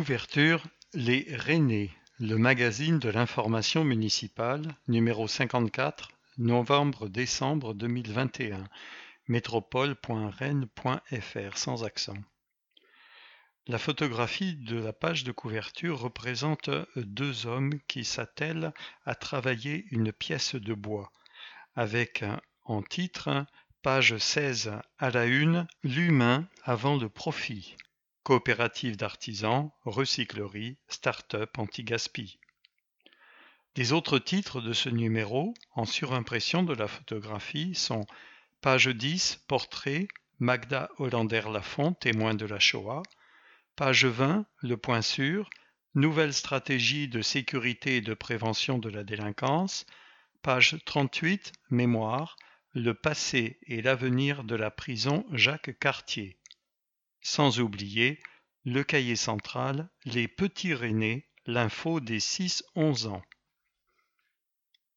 Couverture Les Rennais, le magazine de l'information municipale, numéro 54, novembre-décembre 2021, métropole.rennes.fr sans accent. La photographie de la page de couverture représente deux hommes qui s'attellent à travailler une pièce de bois, avec en titre Page 16 à la une, l'humain avant le profit. Coopérative d'artisans, recyclerie, start-up anti-gaspi. Les autres titres de ce numéro, en surimpression de la photographie, sont Page 10, Portrait, Magda Hollander-Lafont, témoin de la Shoah. Page 20, Le point sûr, Nouvelle stratégie de sécurité et de prévention de la délinquance. Page 38, Mémoire, Le passé et l'avenir de la prison Jacques Cartier. Sans oublier le cahier central Les petits Rennais, l'info des 6-11 ans.